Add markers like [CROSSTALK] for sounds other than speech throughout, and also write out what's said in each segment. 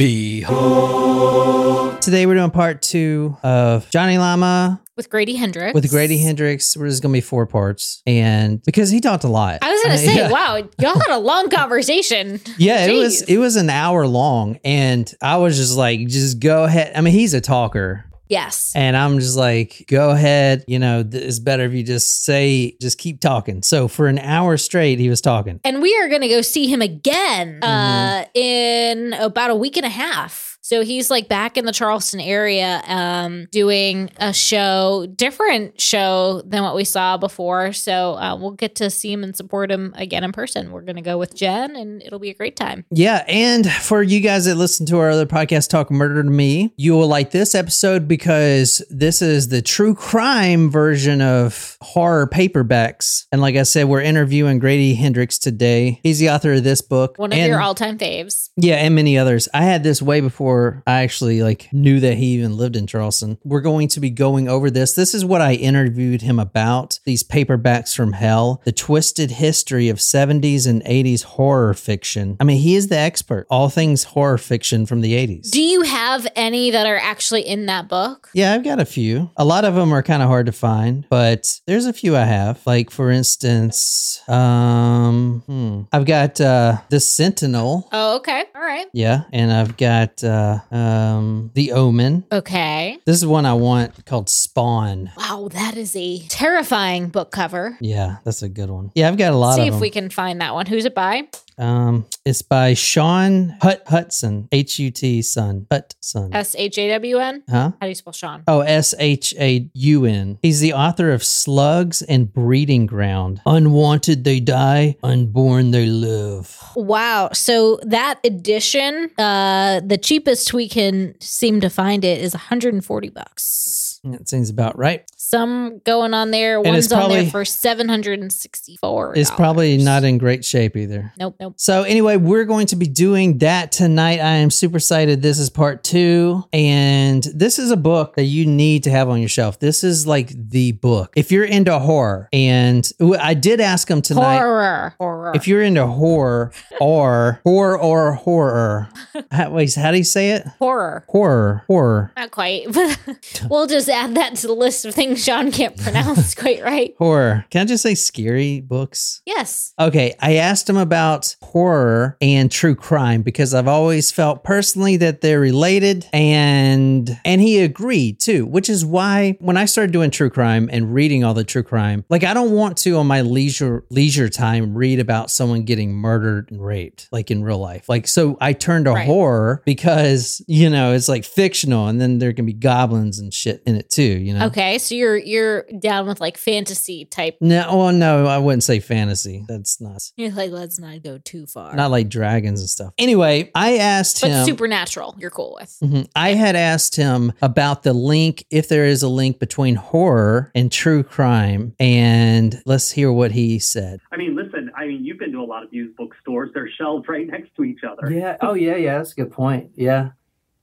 Behold. Today we're doing part two of Johnny Llama with Grady Hendrix. with Grady Hendrix. we're just going to be four parts, and because he talked a lot. I was gonna say, yeah. wow, y'all had a long [LAUGHS] conversation. Yeah, it was it was an hour long, and I was just like, just go ahead. I mean, he's a talker, Yes. and I'm just like, go ahead. You know, it's better if you just say, just keep talking. So for an hour straight, he was talking. And we are gonna go see him again Mm-hmm. uh, in about a week and a half. So he's like back in the Charleston area, um, doing a show, different show than what we saw before. So uh, we'll get to see him and support him again in person. We're gonna go with Jen, and it'll be a great time. Yeah, and for you guys that listen to our other podcast, Talk Murder to Me, you will like this episode because this is the true crime version of horror paperbacks. And like I said, we're interviewing Grady Hendrix today. He's the author of this book. One of and- your all-time faves. Yeah, and many others. I had this way before I actually like knew that he even lived in Charleston. We're going to be going over this. This is what I interviewed him about. These paperbacks from hell, the twisted history of 70s and 80s horror fiction. I mean, he is the expert. All things horror fiction from the 80s. Do you have any that are actually in that book? yeah, I've got a few. A lot of them are kind of hard to find, but there's a few I have. Like for instance, um, hmm, I've got uh, the Sentinel. Oh, okay. All right. Yeah, and I've got uh, um, the Omen. Okay. This is one I want called Spawn. Wow, that is a terrifying book cover. Yeah, that's a good one. Yeah, I've got a lot of See of if them. we can find that one. Who's it by? Um, it's by Shaun Hut Hutson, H U T son Hutson. S H A W N. huh? How do you spell Shaun? Oh, S H A U N. He's the author of Slugs and Breeding Ground. Unwanted they die, unborn they live. Wow. So that edition, uh, the cheapest we can seem to find it is 140 bucks. That seems about right. Some going on there. And One's it's on there for 764. It's probably not in great shape either. Nope. Nope. So anyway, we're going to be doing that tonight. I am super excited. This is part two, and this is a book that you need to have on your shelf. This is like the book if you're into horror. And I did ask him tonight. Horror. Horror. If you're into horror or horror or horror, [LAUGHS] how, wait, how do you say it? horror. Horror, horror, Not quite. [LAUGHS] we'll just add that to the list of things Sean can't pronounce [LAUGHS] quite right. horror. Can I just say scary books? Yes. Okay, I asked him about horror and true crime because I've always felt personally that they're related and and he agreed too, which is why when I started doing true crime and reading all the true crime, like I don't want to on my leisure leisure time read about someone getting murdered and raped like in real life. Like so I turned to Right. horror because, you know, it's like fictional and then there can be goblins and shit in it too, you know. Okay. So you're you're down with like fantasy type. No, well, no, I wouldn't say fantasy. That's not You're like, let's not go too far. not like dragons and stuff. Anyway, I asked but him. supernatural, you're cool with. Mhm. I had asked him about the link, if there is a link between horror and true crime, and let's hear what he said. I mean, listen, I mean, you've been to a lot of used bookstores. They're shelved right next to each other. Yeah. Oh, yeah. Yeah. That's a good point. Yeah.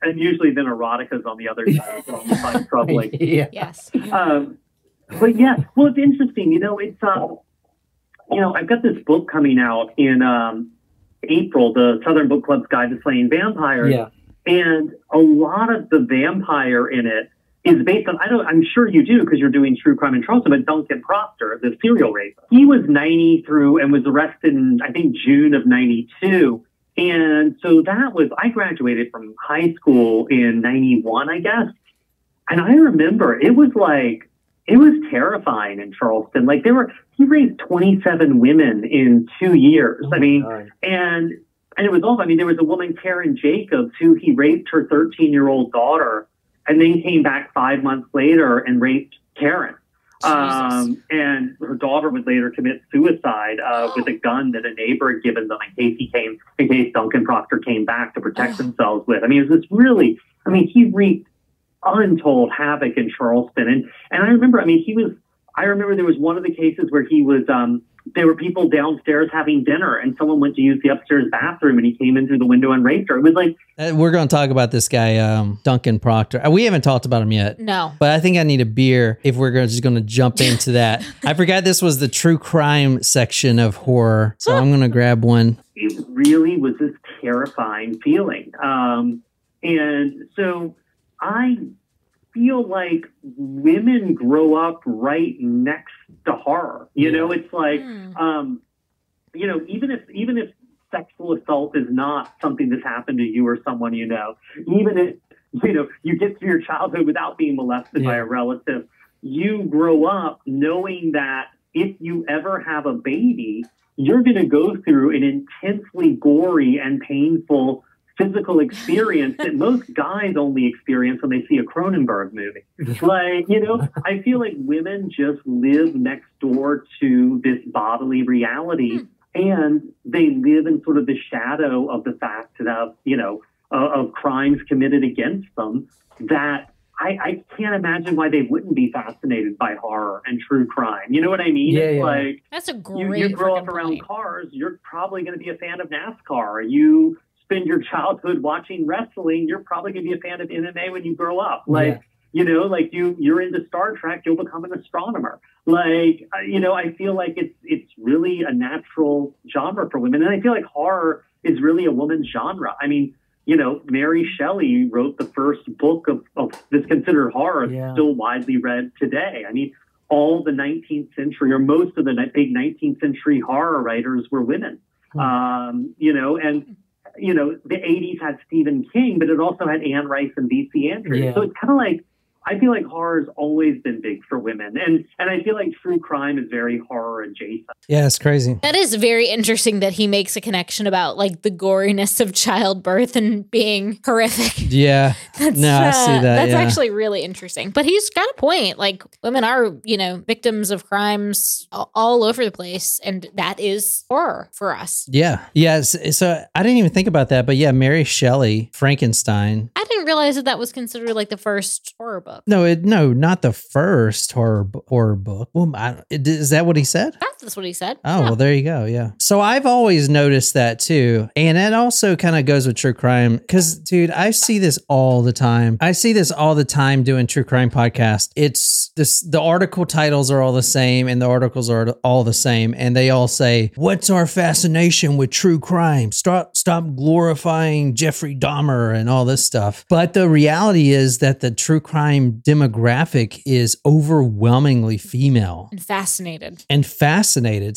And usually then erotica's on the other side, so you find [LAUGHS] troubling. yeah. Yes. Um, but yeah, well, it's interesting. You know, it's, um, you know, I've got this book coming out in um, April, the Southern Book Club's Guide to Slaying Vampires. Yeah. And a lot of the vampire in it is based on, I don't, I'm sure you do because you're doing true crime in Charleston, but Duncan Proctor, the serial raper. He was 90 through and was arrested in, I think, June of 92. And so that was, I graduated from high school in 91, I guess. And I remember it was like, it was terrifying in Charleston. Like there were, he raised 27 women in two years. Oh I mean, and and it was also, I mean, there was a woman, Karen Jacobs, who he raped her 13 year old daughter, and then came back five months later and raped Karen. Um, and her daughter would later commit suicide uh, [GASPS] with a gun that a neighbor had given them in case he came, in case Duncan Proctor came back to protect themselves with. I mean, it was this really, I mean, he wreaked untold havoc in Charleston. And and I remember, I mean, he was. I remember there was one of the cases where he was. Um, there were people downstairs having dinner, and someone went to use the upstairs bathroom, and he came in through the window and raped her. It was like, Uh, We're going to talk about this guy, um, Duncan Proctor. Uh, We haven't talked about him yet. No. But I think I need a beer if we're gonna, just going to jump into that. [LAUGHS] I forgot this was the true crime section of horror. So I'm going to grab one. it really was this terrifying feeling. Um, And so I feel like women grow up right next to horror. You know, it's like, Hmm. um, you know, even if even if sexual assault is not something that's happened to you or someone you know, even if you know you get through your childhood without being molested by a relative, you grow up knowing that if you ever have a baby, you're going to go through an intensely gory and painful physical experience that [LAUGHS] most guys only experience when they see a Cronenberg movie. Like, you know, I feel like women just live next door to this bodily reality and they live in sort of the shadow of the fact that, you know, uh, of crimes committed against them that I, I can't imagine why they wouldn't be fascinated by horror and true crime. You know what I mean? Yeah, yeah. like That's a you, great. you grow up around point. cars, you're probably going to be a fan of NASCAR. You spend your childhood watching wrestling, you're probably going to be a fan of MMA when you grow up. Like, Yeah. you know, like you you're into Star Trek, you'll become an astronomer. Like, you know, I feel like it's it's really a natural genre for women, and I feel like horror is really a woman's genre. I mean. You know, Mary Shelley wrote the first book of, of this considered horror, Yeah. still widely read today. I mean, all the 19th century or most of the big 19th century horror writers were women. Hmm. Um, you know, and you know, the 80s had Stephen King, but it also had Anne Rice and V.C. Andrews. Yeah. So it's kind of like I feel like horror's always been big for women, and and I feel like true crime is very horror adjacent. Yeah, it's crazy. That is very interesting that he makes a connection about like the goriness of childbirth and being horrific. [LAUGHS] Yeah. [LAUGHS] That's, No, I see uh, that, That's yeah. actually really interesting. But he's got a point. Like women are, you know, victims of crimes all, all over the place, and that is horror for us. Yeah. Yeah. s- So I didn't even think about that. But yeah, Mary Shelley, Frankenstein. I realize that that was considered like the first horror book. No, it, no, not the first horror horror book. Well, I, is that what he said? That's, that's what he said. Oh, Yeah. well, there you go. Yeah. So I've always noticed that too. And that also kind of goes with true crime. Cause, dude, I see this all the time. I see this all the time doing true crime podcast. It's this, the article titles are all the same and the articles are all the same. And they all say, What's our fascination with true crime? Stop, stop glorifying Jeffrey Dahmer and all this stuff. But the reality is that the true crime demographic is overwhelmingly female and fascinated. and fascinated.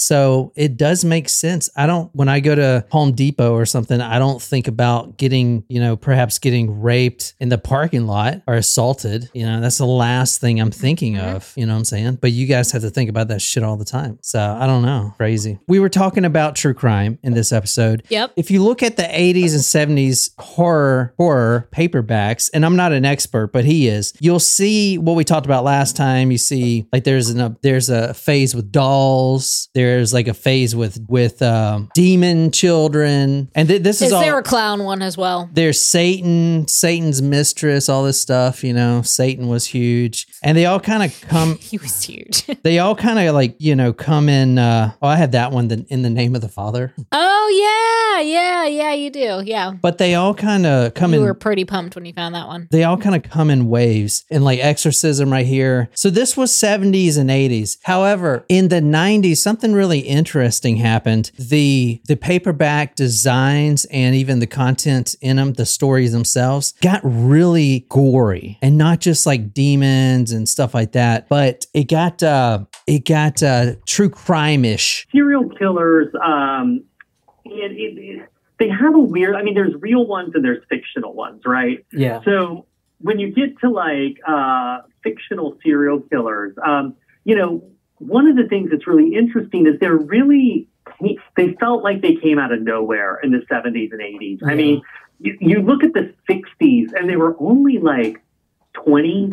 So it does make sense. I don't, when I go to Home Depot or something, I don't think about getting, you know, perhaps getting raped in the parking lot or assaulted. You know, that's the last thing I'm thinking mm-hmm. of. You know what I'm saying? But you guys have to think about that shit all the time. So I don't know. Crazy. We were talking about true crime in this episode. Yep. If you look at the 80s and 70s horror horror paperbacks, and I'm not an expert, but he is, you'll see what we talked about last time. You see like there's an there's a phase with dolls, there's like a phase with with um, demon children, and th- this is, Is all there a clown one as well? there's Satan, Satan's mistress, all this stuff, you know. Satan was huge. And they all kind of come [LAUGHS] He was huge. [LAUGHS] they all kind of like, you know, come in uh oh, I have that one the, in the name of the Father. oh yeah, yeah, yeah. You do. Yeah. But they all kind of come You in were pretty pumped when you found that one. they all kind of come in waves and like exorcism right here so this was 70s and 80s however in the 90s something really interesting happened the the paperback designs and even the content in them the stories themselves got really gory and not just like demons and stuff like that but it got uh it got uh true crime-ish serial killers, um, it, it, it, they have a weird. I mean, there's real ones and there's fictional ones, right? yeah So when you get to like uh, fictional serial killers, um, you know, one of the things that's really interesting is they're really they felt like they came out of nowhere in the 70s and 80s. I mean, you, you look at the 60s and there were only like 20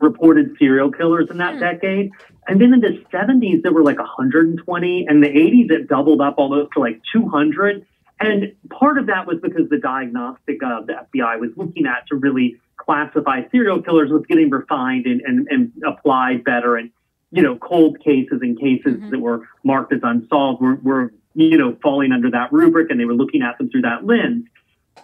reported serial killers in that Hmm. decade. And then in the 70s, there were like 120. And the 80s, it doubled up almost to like 200. And part of that was because the diagnostic uh, the FBI was looking at to really classify serial killers was getting refined and, and, and applied better. And, you know, cold cases and cases Mhm. that were marked as unsolved were, were, you know, falling under that rubric and they were looking at them through that lens.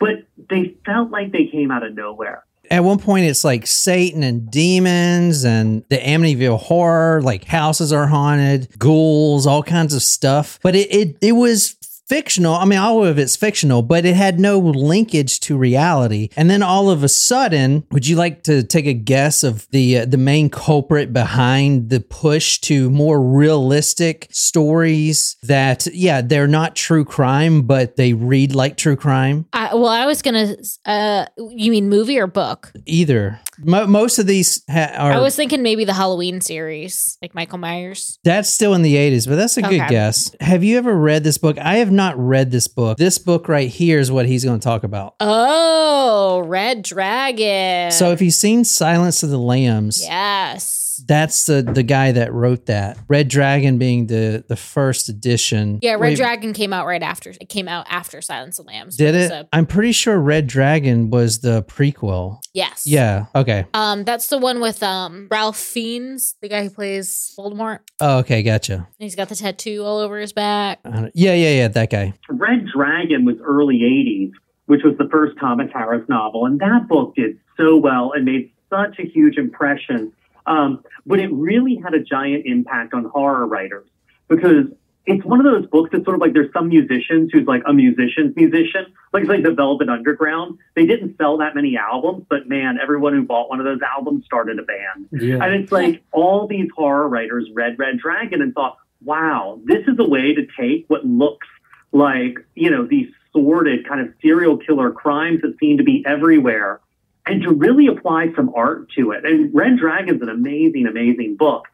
But they felt like they came out of nowhere. At one point, it's like Satan and demons and the Amityville horror, like houses are haunted, ghouls, all kinds of stuff. But it it, it was fictional. I mean, all of it's fictional, but it had no linkage to reality. And then all of a sudden, would you like to take a guess of the uh, the main culprit behind the push to more realistic stories that yeah, they're not true crime, but they read like true crime? I, well, I was gonna. Uh, you mean movie or book? Either. Mo- most of these ha- are I was thinking maybe the Halloween series, like Michael Myers. That's still in the 80s, but that's a good guess. Have you ever read this book? I have not read this book. This book right here is what he's going to talk about. Oh, Red Dragon. So if you've seen Silence of the Lambs, yes. That's the the guy that wrote that. Red Dragon being the the first edition. Yeah, Red Wait, Dragon came out right after. It came out after Silence of the Lambs. Did it? So, I'm pretty sure Red Dragon was the prequel. yes. Yeah. Okay. Um, that's the one with um Ralph Fiennes, the guy who plays Voldemort. Oh, okay. Gotcha. And he's got the tattoo all over his back. I Yeah, yeah, yeah. That guy. Red Dragon was early 80s, which was the first Thomas Harris novel. And that book did so well and made such a huge impression. Um, but it really had a giant impact on horror writers because it's one of those books that's sort of like there's some musicians who's like a musician's musician, like it's like the Velvet Underground. They didn't sell that many albums, but man, everyone who bought one of those albums started a band. Yeah. And it's like all these horror writers read Red Dragon and thought, wow, this is a way to take what looks like, you know, these sordid kind of serial killer crimes that seem to be everywhere and to really apply some art to it. And Red Dragon's an amazing, amazing book.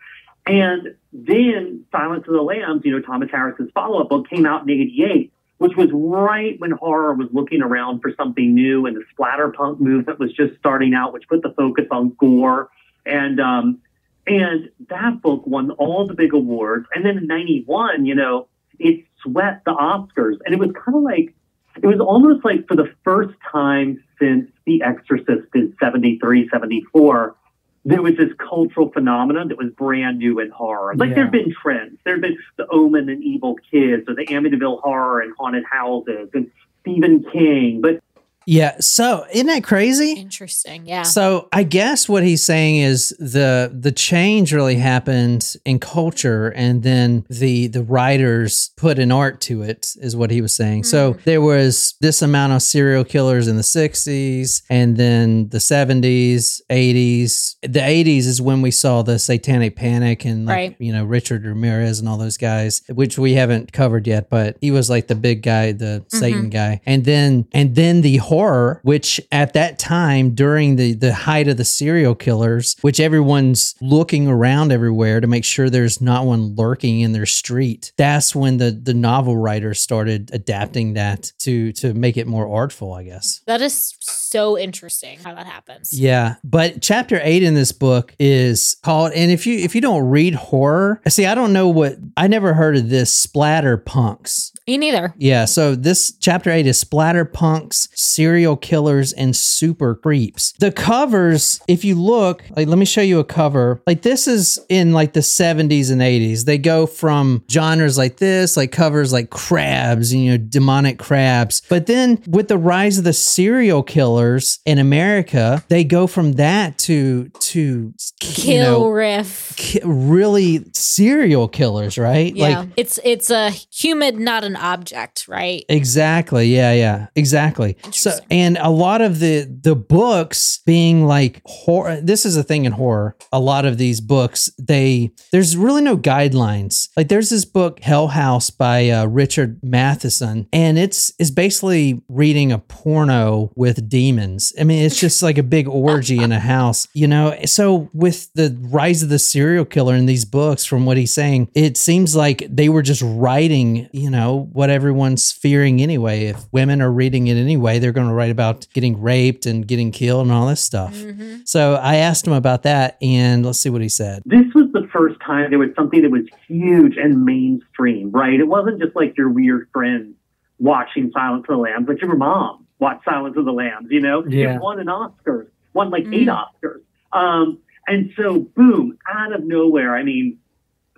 And then Silence of the Lambs, you know, Thomas Harris's follow up book came out in 88, which was right when horror was looking around for something new and the splatterpunk movement was just starting out, which put the focus on gore. And, um, and that book won all the big awards. And then in 91, you know, it swept the Oscars. And it was kind of like, it was almost like for the first time since The Exorcist in 73, 74, there was this cultural phenomenon that was brand new in horror. Like Yeah. there have been trends. There have been the Omen and Evil Kids or the Amityville Horror and Haunted Houses and Stephen King. But Yeah. So isn't that crazy? Interesting. Yeah. So I guess what he's saying is the the change really happened in culture, and then the the writers put an art to it, is what he was saying. So Mm. there was this amount of serial killers in the '60s, and then the '70s, '80s. The '80s is when we saw the Satanic Panic and like Right. you know Richard Ramirez and all those guys, which we haven't covered yet, but he was like the big guy, the Satan guy, and then and then the horror, which at that time during the the height of the serial killers, which everyone's looking around everywhere to make sure there's not one lurking in their street. That's when the the novel writers started adapting that to to make it more artful, I guess. that is so interesting how that happens. Yeah, but chapter 8 in this book is called and if you if you don't read horror, see I don't know what I never heard of this splatter punks. Me neither. Yeah, so this chapter 8 is splatter punks, serial killers and super creeps. The covers, if you look, like let me show you a cover. Like this is in like the 70s and 80s. They go from genres like this, like covers like crabs, you know, demonic crabs. But then with the rise of the serial killers in America, they go from that to to Kill you know, riff. ki- really serial killers, right? Yeah. it's it's a human, not an object, right? Exactly. Yeah, yeah. Exactly. So Interesting. and a lot of the the books being like horror this is a thing in horror. A lot of these books, they there's really no guidelines. Like there's this book Hell House by uh, Richard Matheson and it's is basically reading a porno with demons. I mean, it's just like a big orgy in a [LAUGHS] house, you know. So with the rise of the serial killer in these books from what he's saying, it seems like they were just writing, you know, what everyone's fearing anyway. If women are reading it anyway, they're going to write about getting raped and getting killed and all this stuff. Mhm. So I asked him about that and let's see what he said. this was the first time there was something that was huge and mainstream, right? It wasn't just like your weird friends watching Silence of the Lambs, like your mom watched Silence of the Lambs, you know? Yeah. It won an Oscar, won like eight Mm. Oscars. Um, and so, boom, out of nowhere, I mean,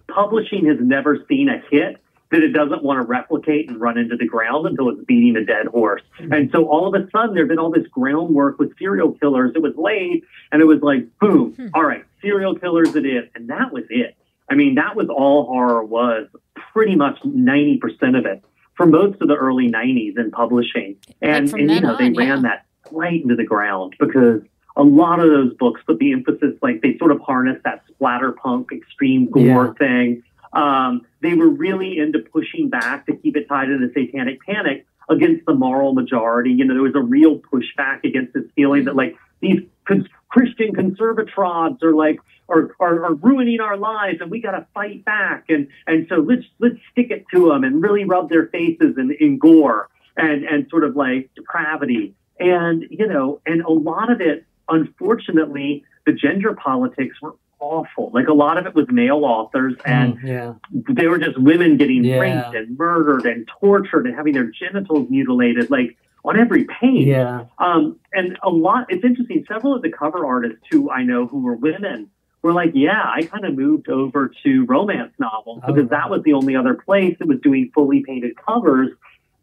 publishing has never seen a hit that it doesn't want to replicate and run into the ground until it's beating a dead horse. And so all of a sudden there'd been all this groundwork with serial killers. It was laid and it was like, boom, Hmm. all right, serial killers it is. And that was it. I mean, that was all horror was pretty much 90% of it for most of the early 90s in publishing. And, and you know, they on, ran that right into the ground because a lot of those books put the emphasis, like they sort of harness that splatterpunk extreme gore thing. Um, they were really into pushing back to keep it tied to the satanic panic against the moral majority. You know, there was a real pushback against this feeling that like these con- Christian conservatrods are like are, are, are ruining our lives and we got to fight back and and so let's let's stick it to them and really rub their faces in, in gore and and sort of like depravity and you know and a lot of it unfortunately the gender politics were awful like a lot of it was male authors and Mm, yeah. they were just women getting Yeah. raped and murdered and tortured and having their genitals mutilated like on every page Yeah. um, and a lot, it's interesting. Several of the cover artists who I know who were women were like, yeah, I kind of moved over to romance novels Oh, because wow. that was the only other place that was doing fully painted covers.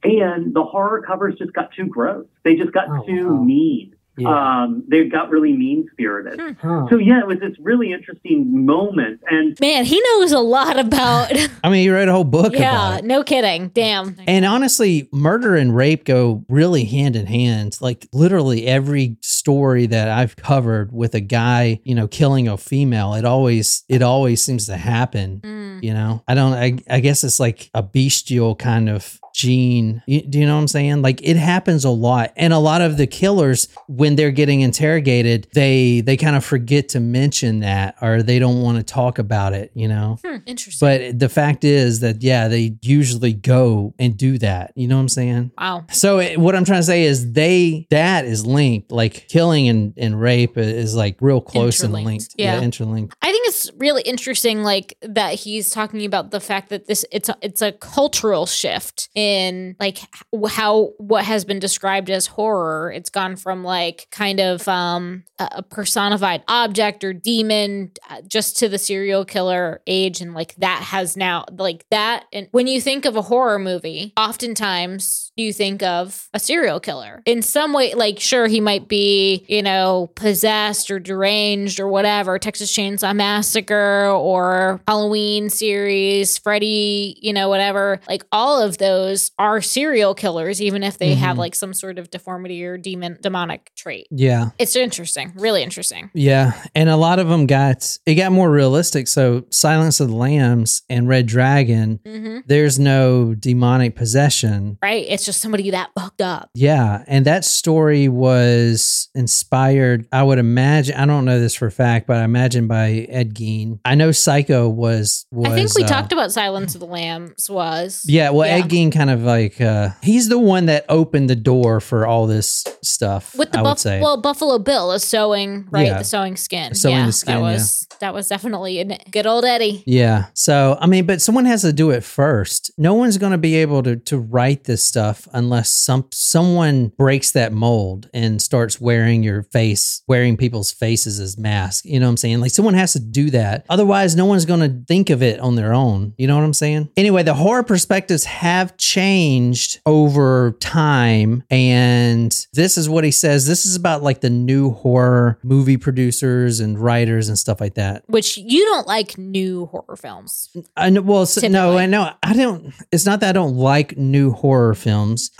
And the horror covers just got too gross. They just got Oh, too wow. mean. Yeah. Um, they got really mean spirited. Huh. So yeah, it was this really interesting moment. And Man, he knows a lot about. [LAUGHS] I mean, you wrote a whole book about yeah, it. no kidding. Damn. And honestly, murder and rape go really hand in hand. Like literally every story that I've covered with a guy, you know, killing a female, it always it always seems to happen. Mm. You know, I don't. I, I guess it's like a bestial kind of gene. You, do you know what I'm saying? Like it happens a lot, and a lot of the killers, when they're getting interrogated, they they kind of forget to mention that, or they don't want to talk about it. You know. Hmm, interesting. But the fact is that yeah, they usually go and do that. You know what I'm saying? wow. So it, what I'm trying to say is they that is linked. Like killing and, and rape is like real close and linked. yeah. interlinked. I think it's really interesting, like that he's talking about the fact that this it's a, it's a cultural shift in like how what has been described as horror. It's gone from like kind of um a, personified object or demon uh, just to the serial killer age, and like that has now like that. And when you think of a horror movie, oftentimes you think of a serial killer in some way. Like sure, he might be you know possessed or deranged or whatever, Texas Chainsaw Massacre or Halloween series, Freddy, you know, whatever. Like all of those are serial killers, even if they have Mhm. like some sort of deformity or demon demonic trait. Yeah. It's interesting, really interesting. Yeah, and a lot of them got it got more realistic. So Silence of the Lambs and Red Dragon, hmm there's no demonic possession. Right? It's just somebody that fucked up. Yeah, and that story was inspired, I would imagine, I don't know this for a fact, but I imagine by Ed Gein. I know Psycho was was I think we uh, talked about Silence of the Lambs was. Yeah, well, Yeah. Ed Gein kind of like uh he's the one that opened the door for all this stuff. With the I buff- would say. well, Buffalo Bill is sewing, right? Yeah. The sewing skin. Sewing yeah, the skin, That yeah. was that was definitely a good old Eddie. Yeah. So, I mean, but someone has to do it first. No one's going to be able to to write this stuff unless some someone breaks that mold and starts wearing your face, wearing people's faces as masks. You know what I'm saying? Like someone has to do that. Otherwise, no one's going to think of it on their own. You know what I'm saying? Anyway, the horror perspectives have changed over time and this is what he says. This is about like the new horror movie producers and writers and stuff like that. Which you don't like new horror films. I know. Well, so, no, I know. I don't. It's not that I don't like new horror films.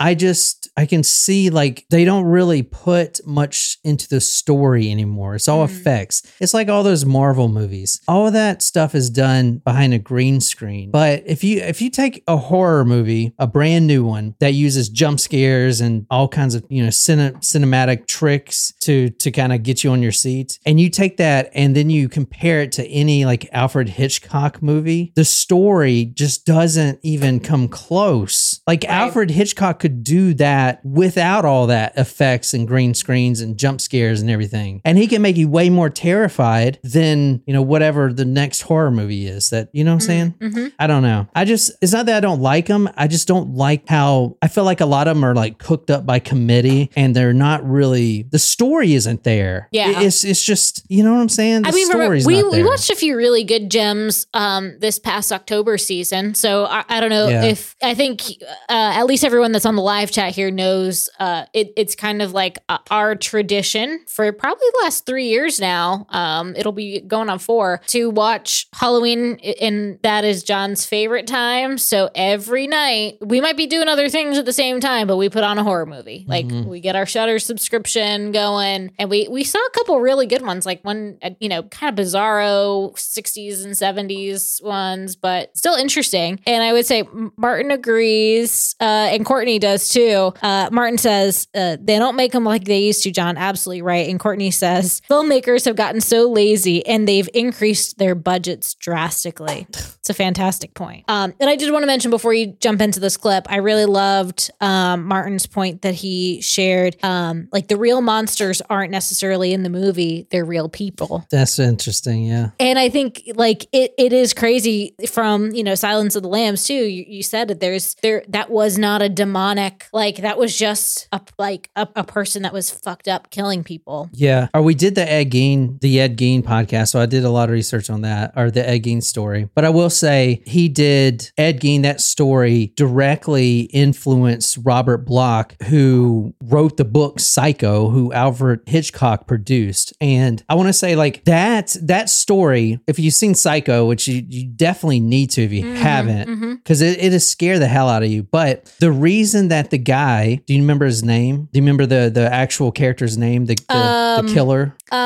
I just I can see like they don't really put much into the story anymore. It's all Mm. effects. It's like all those Marvel movies. All of that stuff is done behind a green screen. But if you if you take a horror movie, a brand new one that uses jump scares and all kinds of you know cine, cinematic tricks to to kind of get you on your seat, and you take that and then you compare it to any like Alfred Hitchcock movie, the story just doesn't even come close. Like Alfred Hitchcock could do that without all that effects and green screens and jump scares and everything. And he can make you way more terrified than, you know, whatever the next horror movie is that, you know what I'm saying? Mm-hmm. I don't know. I just, it's not that I don't like them. I just don't like how I feel like a lot of them are like cooked up by committee and they're not really, the story isn't there. Yeah. It's, it's just, you know what I'm saying? The I mean, story's we, we watched a few really good gems um, this past October season. So I, I don't know Yeah. if I think uh, at least everyone that's on the live chat here knows uh, it, it's kind of like uh, our tradition for probably the last three years now. Um, it'll be going on four to watch Halloween, and that is John's favorite time. So every night, we might be doing other things at the same time, but we put on a horror movie. Like Mhm. we get our Shudder subscription going, and we we saw a couple really good ones, like one uh, you know kind of bizarro '60s and '70s ones, but still interesting. And I would say Martin agrees, uh, and Courtney does too. Uh, Martin says uh, they don't make them like they used to. John, absolutely right. And Courtney says filmmakers have gotten so lazy and they've increased their budgets drastically. It's a fantastic point. Um, and I did want to mention before you jump into this clip, I really loved um, Martin's point that he shared. Um, like the real monsters aren't necessarily in the movie; they're real people. That's interesting. Yeah. And I think like it, it is crazy from, you know, Silence of the Lambs too. You, you said that there's there that was not a demonic like that was just a like a, a person that was fucked up killing people. Yeah. Or we did the Ed Gein, the Ed Gein podcast. So I did a lot of research on that, or the Ed Gein story. But I will say he did Ed Gein, that story directly influenced Robert Bloch, who wrote the book Psycho, who Alfred Hitchcock produced. And I want to say like that that story, if you've seen Psycho, which you, you definitely need to if you haven't, Mhm. because it, it'll scare the hell out of you. But the reason that the guy, do you remember his name? Do you remember the the actual character's name? The the, Um, the killer. Uh,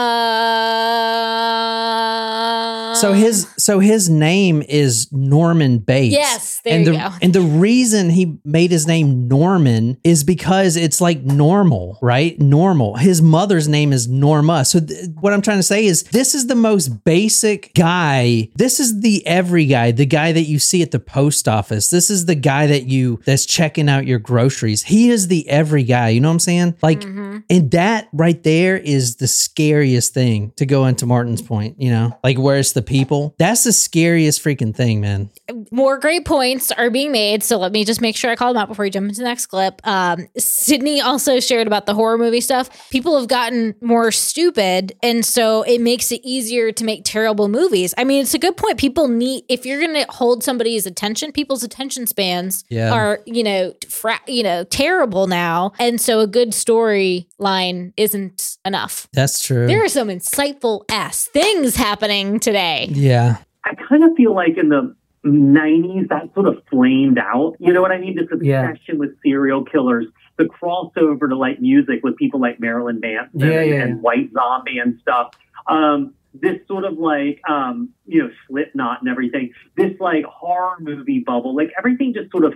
So his so his name is Norman Bates. Yes, there and you the, go. And the reason he made his name Norman is because it's like normal, right? Normal. His mother's name is Norma. So th- what I'm trying to say is this is the most basic guy. This is the every guy, the guy that you see at the post office. This is the guy that you that's checking out your groceries. He is the every guy. You know what I'm saying? Like Mhm. and that right there is the scariest thing to go into Martin's point, you know, like where's the people? That's the scariest freaking thing, man. more great points are being made. So let me just make sure I call them out before we jump into the next clip. Um, Sydney also shared about the horror movie stuff. People have gotten more stupid, and so it makes it easier to make terrible movies. I mean, it's a good point. People need if you're going to hold somebody's attention, people's attention spans Yeah. are you know fra- you know terrible now, and so a good storyline isn't enough. That's true. There are some insightful ass things happening today. Yeah. I kind of feel like in the 90s that sort of flamed out. You know what I mean? This Yeah. obsession with serial killers, the crossover to like music with people like Marilyn Manson Yeah, and, yeah, and. White Zombie and stuff. Um, this sort of like, um, you know, Slipknot and everything. This like horror movie bubble, like everything just sort of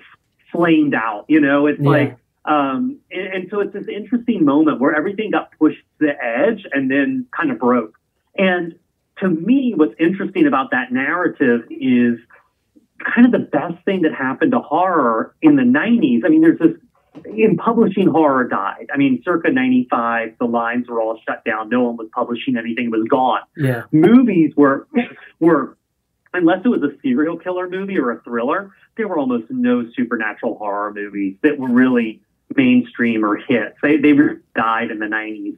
flamed out. You know, it's Yeah. like. Um, and, and so it's this interesting moment where everything got pushed to the edge and then kind of broke. And to me, what's interesting about that narrative is kind of the best thing that happened to horror in the 90s. I mean, there's this in publishing horror died. I mean, circa 95, the lines were all shut down. No one was publishing anything. It was gone. Yeah. Movies were, were, unless it was a serial killer movie or a thriller, there were almost no supernatural horror movies that were really mainstream or hits. They, they died in the 90s.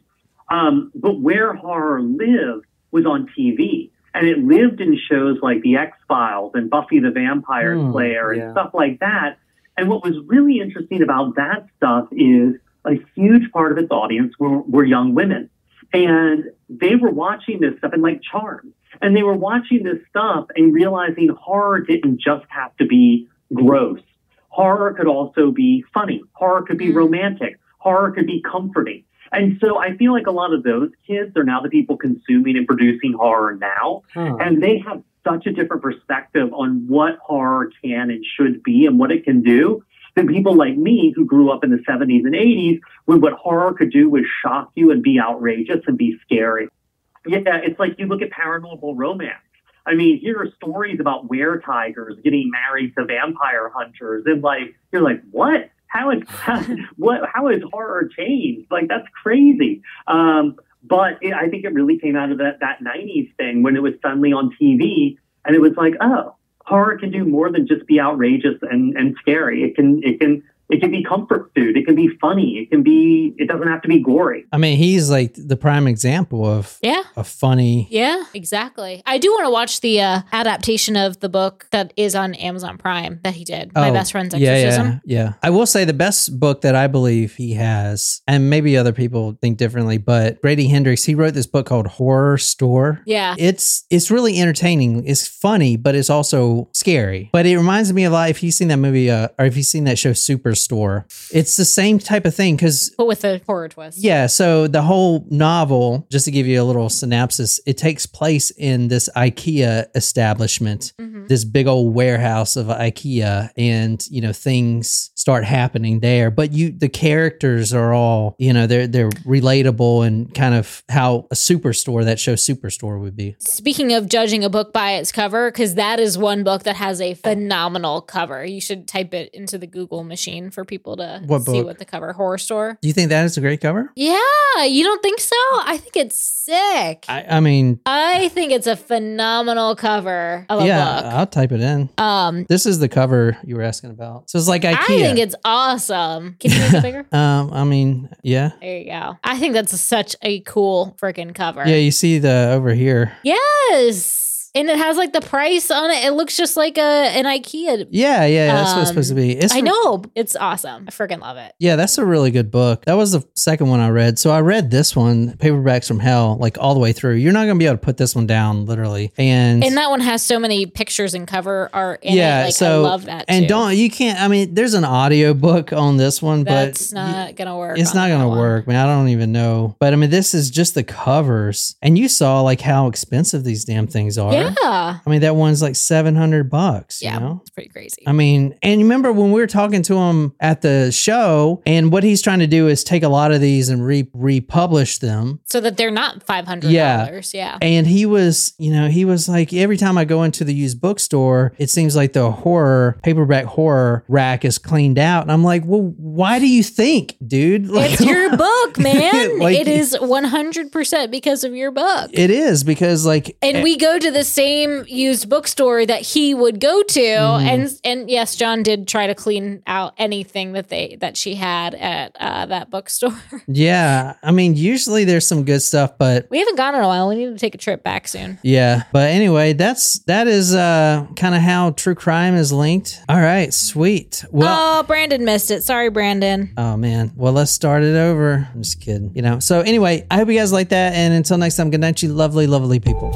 Um, but where horror lived was on TV. And it lived in shows like The X Files and Buffy the Vampire Hmm, Slayer and yeah. stuff like that. And what was really interesting about that stuff is a huge part of its audience were, were young women. And they were watching this stuff and like Charmed. And they were watching this stuff and realizing horror didn't just have to be gross. Horror could also be funny. Horror could be Mm. romantic. Horror could be comforting. And so I feel like a lot of those kids are now the people consuming and producing horror now. Huh. And they have such a different perspective on what horror can and should be and what it can do than people like me who grew up in the 70s and 80s when what horror could do was shock you and be outrageous and be scary. Yeah, it's like you look at paranormal romance. I mean, here are stories about were tigers getting married to vampire hunters, and like you're like, what? How is [LAUGHS] what? How has horror changed? Like that's crazy. Um, but it, I think it really came out of that that '90s thing when it was suddenly on TV, and it was like, oh, horror can do more than just be outrageous and and scary. It can it can It can be comfort food. It can be funny. It can be. It doesn't have to be gory. I mean, he's like the prime example of Yeah. a funny. Yeah, exactly. I do want to watch the uh, adaptation of the book that is on Amazon Prime that he did. My Oh, best friend's yeah, exorcism. Yeah, yeah. I will say the best book that I believe he has, and maybe other people think differently, but Grady Hendrix, he wrote this book called Horrorstör. Yeah. It's it's really entertaining. It's funny, but it's also scary. But it reminds me a lot if you've seen that movie uh, or if you've seen that show Superstore. It's the same type of thing because But with a horror twist. yeah, so the whole novel, just to give you a little synopsis, it takes place in this IKEA establishment, Mhm. this big old warehouse of IKEA, and you know things start happening there. But you, the characters are all, you know, they're they're relatable and kind of how a superstore that show Superstore would be. Speaking of judging a book by its cover, because that is one book that has a phenomenal cover. You should type it into the Google machine for people to What see book? what the cover Horrorstör. Do you think that is a great cover? Yeah, you don't think so? I think it's sick. I, I, I think it's a phenomenal cover of a yeah, book. I'll type it in. Um, This is the cover you were asking about. So it's like IKEA. I think it's awesome. Can you make it bigger? [LAUGHS] um, I mean, yeah. There you go. I think that's such a cool freaking cover. Yeah, you see the over here. Yes. And it has like the price on it. It looks just like a an IKEA. Yeah, yeah, that's what it's supposed to be. Um, it's I know. It's awesome. I freaking love it. Yeah, that's a really good book. That was the second one I read. So I read this one, Paperbacks from Hell, like all the way through. You're not going to be able to put this one down, literally. And, And that one has so many pictures and cover art in yeah. Like so I love that and don't you can't. I mean, there's an audio book on this one, That's but it's not gonna work. It's not going to one. work, man. I don't even know. But I mean, this is just the covers, and you saw like how expensive these damn things are. Yeah. I mean, that one's like seven hundred bucks. Yeah. You know? It's pretty crazy. I mean, and you remember when we were talking to him at the show, and what he's trying to do is take a lot of these and re- republish them. so that they're not five hundred Yeah. dollars. Yeah. And he was, you know, he was like, every time I go into the used bookstore, it seems like the horror, paperback horror rack is cleaned out. And I'm like, well, why do you think, dude? [LAUGHS] Like, It's your [LAUGHS] book, [LAUGHS] man. Like- it is 100% because of your book. It is because, like, and eh we go to the same used bookstore that he would go to Mm-hmm. and and yes john did try to clean out anything that they that she had at uh, that bookstore [LAUGHS] yeah, I mean, usually there's some good stuff, but we haven't gone in a while we need to take a trip back soon Yeah, but anyway, that's that is uh kind of how true crime is linked. All right, sweet. Well, oh brandon missed it sorry brandon oh man. Well, let's start it over. I'm just kidding. You know. So anyway, I hope you guys like that and until next time, good night you lovely lovely people.